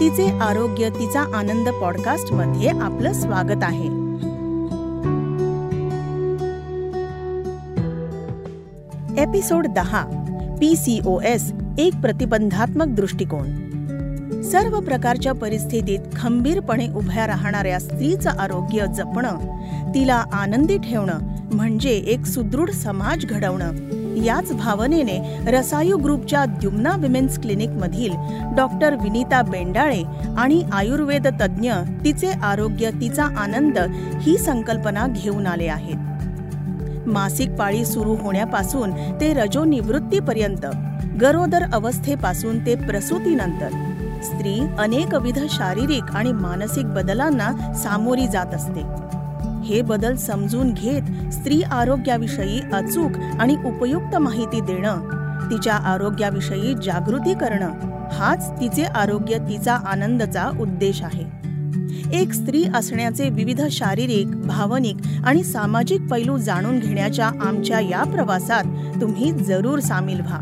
तिचे आरोग्य तिचा आनंद पॉडकास्टमध्ये आपलं स्वागत आहे. एपिसोड दहा पी सी ओ एस एक प्रतिबंधात्मक दृष्टिकोन. सर्व प्रकारच्या परिस्थितीत खंबीरपणे उभ्या राहणाऱ्या स्त्रीचं आरोग्य जपणं तिला आनंदी ठेवणं म्हणजे एक सुदृढ समाज घडवणं याच भावनेने रसायू ग्रुपच्या द्युम्ना विमेन्स क्लिनिक मधील डॉक्टर विनीता बेंडाळे आणि आयुर्वेद तज्ज्ञ तिचे आरोग्य तिचा आनंद ही संकल्पना घेऊन आले आहेत. मासिक पाळी सुरू होण्यापासून ते रजोनिवृत्तीपर्यंत गरोदर अवस्थेपासून ते प्रसूतीनंतर स्त्री अनेकविध शारीरिक आणि मानसिक बदलांना सामोरी जात असते. हे बदल समजून घेत स्त्री आरोग्याविषयी अचूक आणि उपयुक्त माहिती देणं तिच्या आरोग्याविषयी जागृती करणं हाच तिचे आरोग्य तिचा आनंदचा उद्देश आहे. एक स्त्री असण्याचे विविध शारीरिक भावनिक आणि सामाजिक पैलू जाणून घेण्याच्या आमच्या या प्रवासात तुम्ही जरूर सामील व्हा.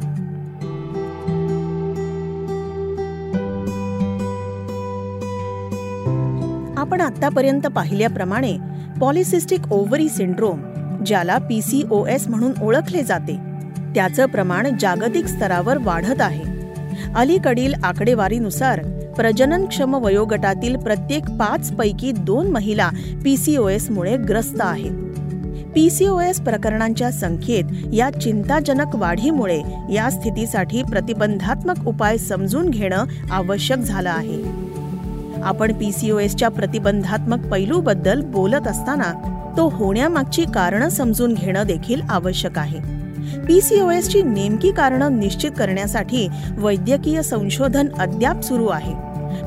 आपण आतापर्यंत पाहिल्याप्रमाणे पॉलिसिस्टिक ओव्हरी सिंड्रोम ज्याला पी सी ओ एस म्हणून ओळखले जाते. त्याचं प्रमाण जागतिक स्तरावर वाढत आहे. अलीकडील आकडेवारीनुसार प्रजननक्षम वयोगटातील प्रत्येक पाच पैकी दोन महिला पीसीओएस मुळे ग्रस्त आहेत. पीसीओएस प्रकरणांच्या संख्येत या चिंताजनक वाढीमुळे या स्थितीसाठी प्रतिबंधात्मक उपाय समजून घेणं आवश्यक झालं आहे. आपण पीसीओएसच्या प्रतिबंधात्मक पैलूबद्दल बोलत असताना तो होण्यामागची कारणं समजून घेणं देखील आवश्यक आहे. पीसीओएसची नेमकी कारणं निश्चित करण्यासाठी वैद्यकीय संशोधन अद्याप सुरू आहे.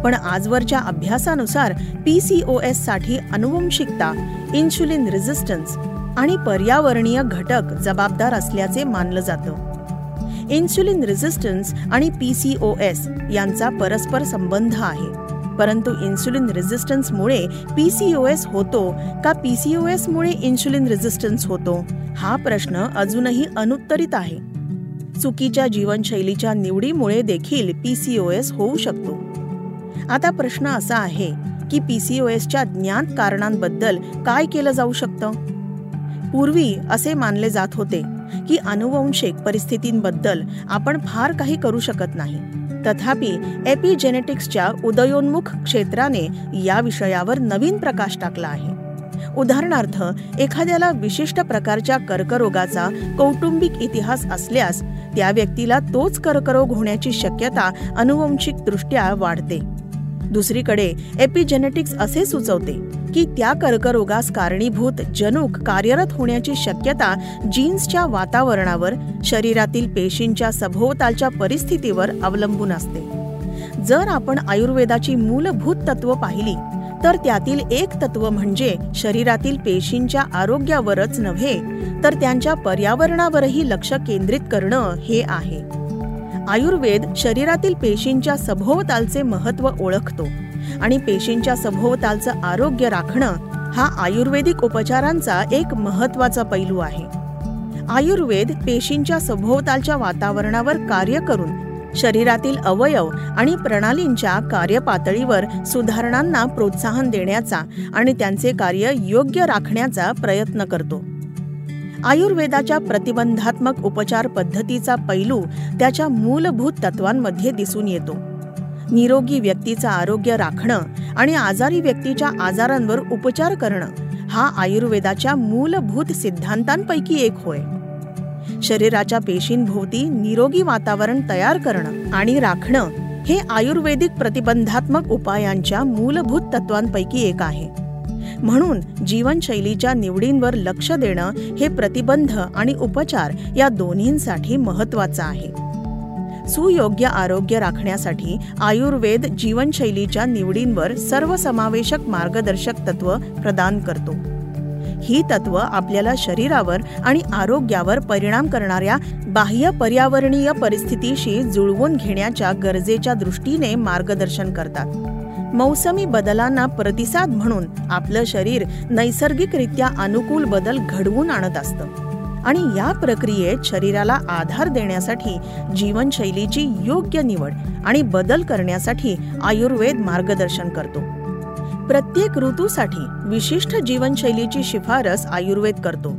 पण आजवरच्या अभ्यासानुसार पीसीओएससाठी अनुवंशिकता इन्शुलिन रेझिस्टन्स आणि पर्यावरणीय घटक जबाबदार असल्याचे मानलं जातं. इन्सुलिन रेझिस्टन्स आणि पीसीओएस यांचा परस्पर संबंध आहे. परंतु इन्सुलिन रेझिस्टन्समुळे एस होतो का पी सी ओ एसमुळे इन्सुलिन रेझिस्टन्स होतो? हा प्रश्न अजूनही अनुत्तरित आहे. चुकीच्या जीवनशैलीच्या निवडीमुळे देखील पी सी ओ एस होऊ शकतो. आता प्रश्न असा आहे की पी सी ओ एसच्या ज्ञात कारणांबद्दल काय केलं जाऊ शकतं? पूर्वी असे मानले जात होते की अनुवंशिक परिस्थितींबद्दल आपण फार काही करू शकत नाही. तथापि एपिजेनेटिक्सच्या उदयोन्मुख क्षेत्राने या विषयावर नवीन प्रकाश टाकला आहे. उदाहरणार्थ एखाद्याला विशिष्ट प्रकारच्या कर्करोगाचा कौटुंबिक इतिहास असल्यास त्या व्यक्तीला तोच कर्करोग होण्याची शक्यता अनुवंशिकदृष्ट्या वाढते. दुसरीकडे एपिजेनेटिक्स असे सुचवते की त्या कर्करोगास कारणीभूत जनुक कार्यरत होण्याची शक्यता जीन्सच्या वातावरणावर शरीरातील पेशींच्या सभोवतालच्या परिस्थितीवर अवलंबून असते. जर आपण आयुर्वेदाची मूलभूत तत्व पाहिली तर त्यातील एक तत्व म्हणजे शरीरातील पेशींच्या आरोग्यावरच नव्हे तर त्यांच्या पर्यावरणावरही लक्ष केंद्रित करणं हे आहे. आयुर्वेद शरीरातील पेशींच्या सभोवतालचे महत्त्व ओळखतो. आणि पेशींच्या सभोवतालचं आरोग्य राखणं हा आयुर्वेदिक उपचारांचा एक महत्त्वाचा पैलू आहे. आयुर्वेद पेशींच्या सभोवतालच्या वातावरणावर कार्य करून शरीरातील अवयव आणि प्रणालींच्या कार्यपातळीवर सुधारणांना प्रोत्साहन देण्याचा आणि त्यांचे कार्य योग्य राखण्याचा प्रयत्न करतो. आयुर्वेदाच्या प्रतिबंधात्मक उपचार पद्धतीचा पैलू त्याच्या मूलभूत तत्वांमध्ये दिसून येतो. निरोगी व्यक्तीचं आरोग्य राखणं आणि आजारी व्यक्तीच्या आजारांवर उपचार करणं हा आयुर्वेदाच्या मूलभूत सिद्धांतांपैकी एक होय. शरीराच्या पेशींभोवती निरोगी वातावरण तयार करणं आणि राखणं हे आयुर्वेदिक प्रतिबंधात्मक उपायांच्या मूलभूत तत्वांपैकी एक आहे. म्हणून जीवनशैलीच्या निवडींवर लक्ष देणं हे प्रतिबंध आणि उपचार या दोन्हींसाठी महत्वाचं आहे. सुयोग्य आरोग्य राखण्यासाठी आयुर्वेद जीवनशैलीच्या निवडींवर सर्वसमावेशक मार्गदर्शक तत्व प्रदान करतो. ही तत्व आपल्याला शरीरावर आणि आरोग्यावर परिणाम करणाऱ्या बाह्य पर्यावरणीय परिस्थितीशी जुळवून घेण्याच्या गरजेच्या दृष्टीने मार्गदर्शन करतात. मौसमी बदलांना प्रतिसाद म्हणून आपलं शरीर नैसर्गिकरित्या अनुकूल बदल घडवून आणत असतं. आणि या प्रक्रियेत शरीराला आधार देण्यासाठी जीवनशैलीची योग्य निवड आणि बदल करण्यासाठी आयुर्वेद मार्गदर्शन करतो. प्रत्येक ऋतूसाठी विशिष्ट जीवनशैलीची शिफारस आयुर्वेद करतो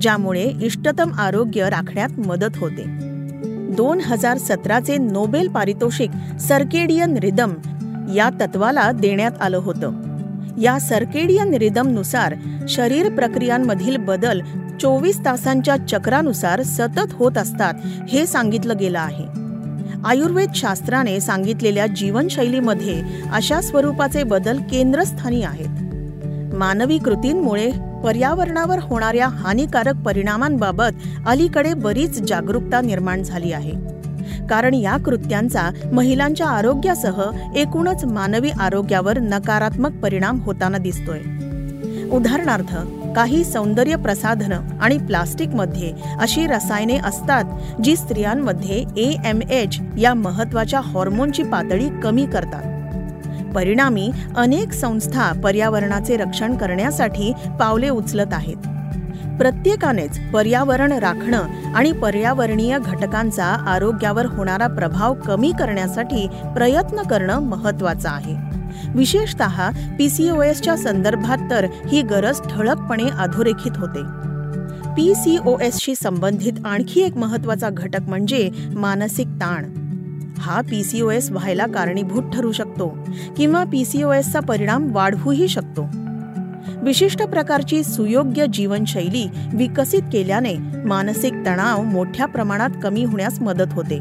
ज्यामुळे इष्टतम आरोग्य राखण्यात मदत होते. दोन हजार सतराचे नोबेल पारितोषिक सर्केडियन रिदम या तत्वाला देण्यात आलं होतं. या सर्केडियन रिदमनुसार शरीर प्रक्रियांमधील बदल चोवीस तासांच्या चक्रानुसार सतत होत असतात हे सांगितलं गेलं आहे. आयुर्वेद शास्त्राने सांगितलेल्या जीवनशैलीमध्ये अशा स्वरूपाचे बदल केंद्रस्थानी आहेत. मानवी कृतींमुळे पर्यावरणावर होणाऱ्या हानिकारक परिणामांबाबत अलीकडे बरीच जागरूकता निर्माण झाली आहे. कारण या कृत्यांचा महिलांच्या आरोग्यासह एकूणच मानवी आरोग्यावर नकारात्मक परिणाम होताना दिसतोय. उदाहरणार्थ काही सौंदर्य प्रसाधनं आणि प्लास्टिकमध्ये अशी रसायने असतात जी स्त्रियांमध्ये ए एम एच या महत्त्वाच्या हॉर्मोनची पातळी कमी करतात. परिणामी अनेक संस्था पर्यावरणाचे रक्षण करण्यासाठी पावले उचलत आहेत. प्रत्येकानेच पर्यावरण राखणं आणि पर्यावरणीय घटकांचा आरोग्यावर होणारा प्रभाव कमी करण्यासाठी प्रयत्न करणं महत्वाचं आहे. विशेषत पीसीओएसच्या संदर्भात तर ही गरज ठळकपणे अधोरेखित होते. पीसीओएसशी संबंधित आणखी एक महत्त्वाचा घटक म्हणजे मानसिक ताण. हा पीसीओएस व्हायला कारणीभूत ठरू शकतो किंवा पीसीओएसचा परिणाम वाढवूही शकतो. विशिष्ट प्रकारची सुयोग्य जीवनशैली विकसित केल्याने मानसिक तणाव मोठ्या प्रमाणात कमी होण्यास मदत होते.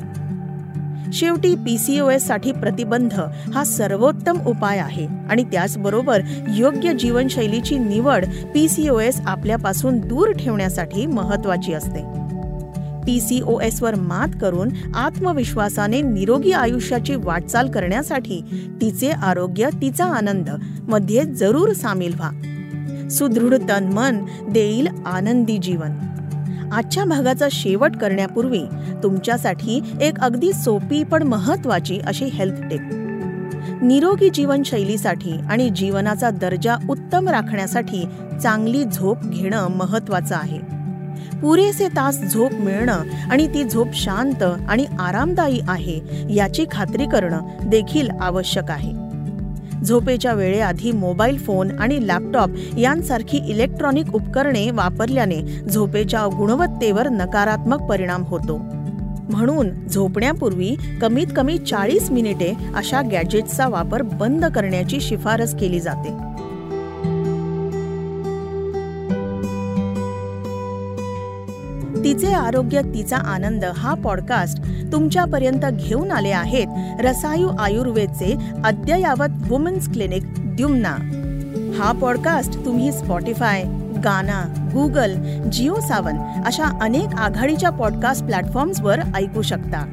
शेवटी पीसीओएससाठी प्रतिबंध हा सर्वोत्तम उपाय आहे आणि त्याचबरोबर योग्य जीवनशैलीची निवड पीसीओएस आपल्यापासून दूर ठेवण्यासाठी महत्वाची असते. पीसीओएस वर मात करून आत्मविश्वासाने निरोगी आयुष्याची वाटचाल करण्यासाठी तिचे आरोग्य तिचा आनंदमध्ये जरूर सामील व्हा. सुदृढ तन मन देईल आनंदी जीवन. आजच्या भागाचा शेवट करण्यापूर्वी तुमच्यासाठी एक अगदी सोपी पण महत्वाची अशी हेल्थ टिप निरोगी जीवनशैलीसाठी आणि जीवनाचा दर्जा उत्तम राखण्यासाठी चांगली झोप घेणं महत्वाचं आहे. पुरेसे तास झोप मिळणं आणि ती झोप शांत आणि आरामदायी आहे याची खात्री करणं देखील आवश्यक आहे. झोपेच्या वेळेआधी मोबाईल फोन आणि लॅपटॉप यांसारखी इलेक्ट्रॉनिक उपकरणे वापरल्याने झोपेच्या गुणवत्तेवर नकारात्मक परिणाम होतो. म्हणून झोपण्यापूर्वी कमीत कमी चाळीस मिनिटे अशा गॅजेट्सचा वापर बंद करण्याची शिफारस केली जाते. तिचे आरोग्य तिचा आनंद हा पॉडकास्ट तुमच्यापर्यंत घेऊन आले आहेत रसायू आयुर्वेदचे अद्ययावत वुमेन्स क्लिनिक द्युम्ना. हा पॉडकास्ट तुम्ही स्पॉटीफाय गाना गुगल जिओ सावन अशा अनेक आघाडीच्या पॉडकास्ट प्लॅटफॉर्म्सवर ऐकू शकता.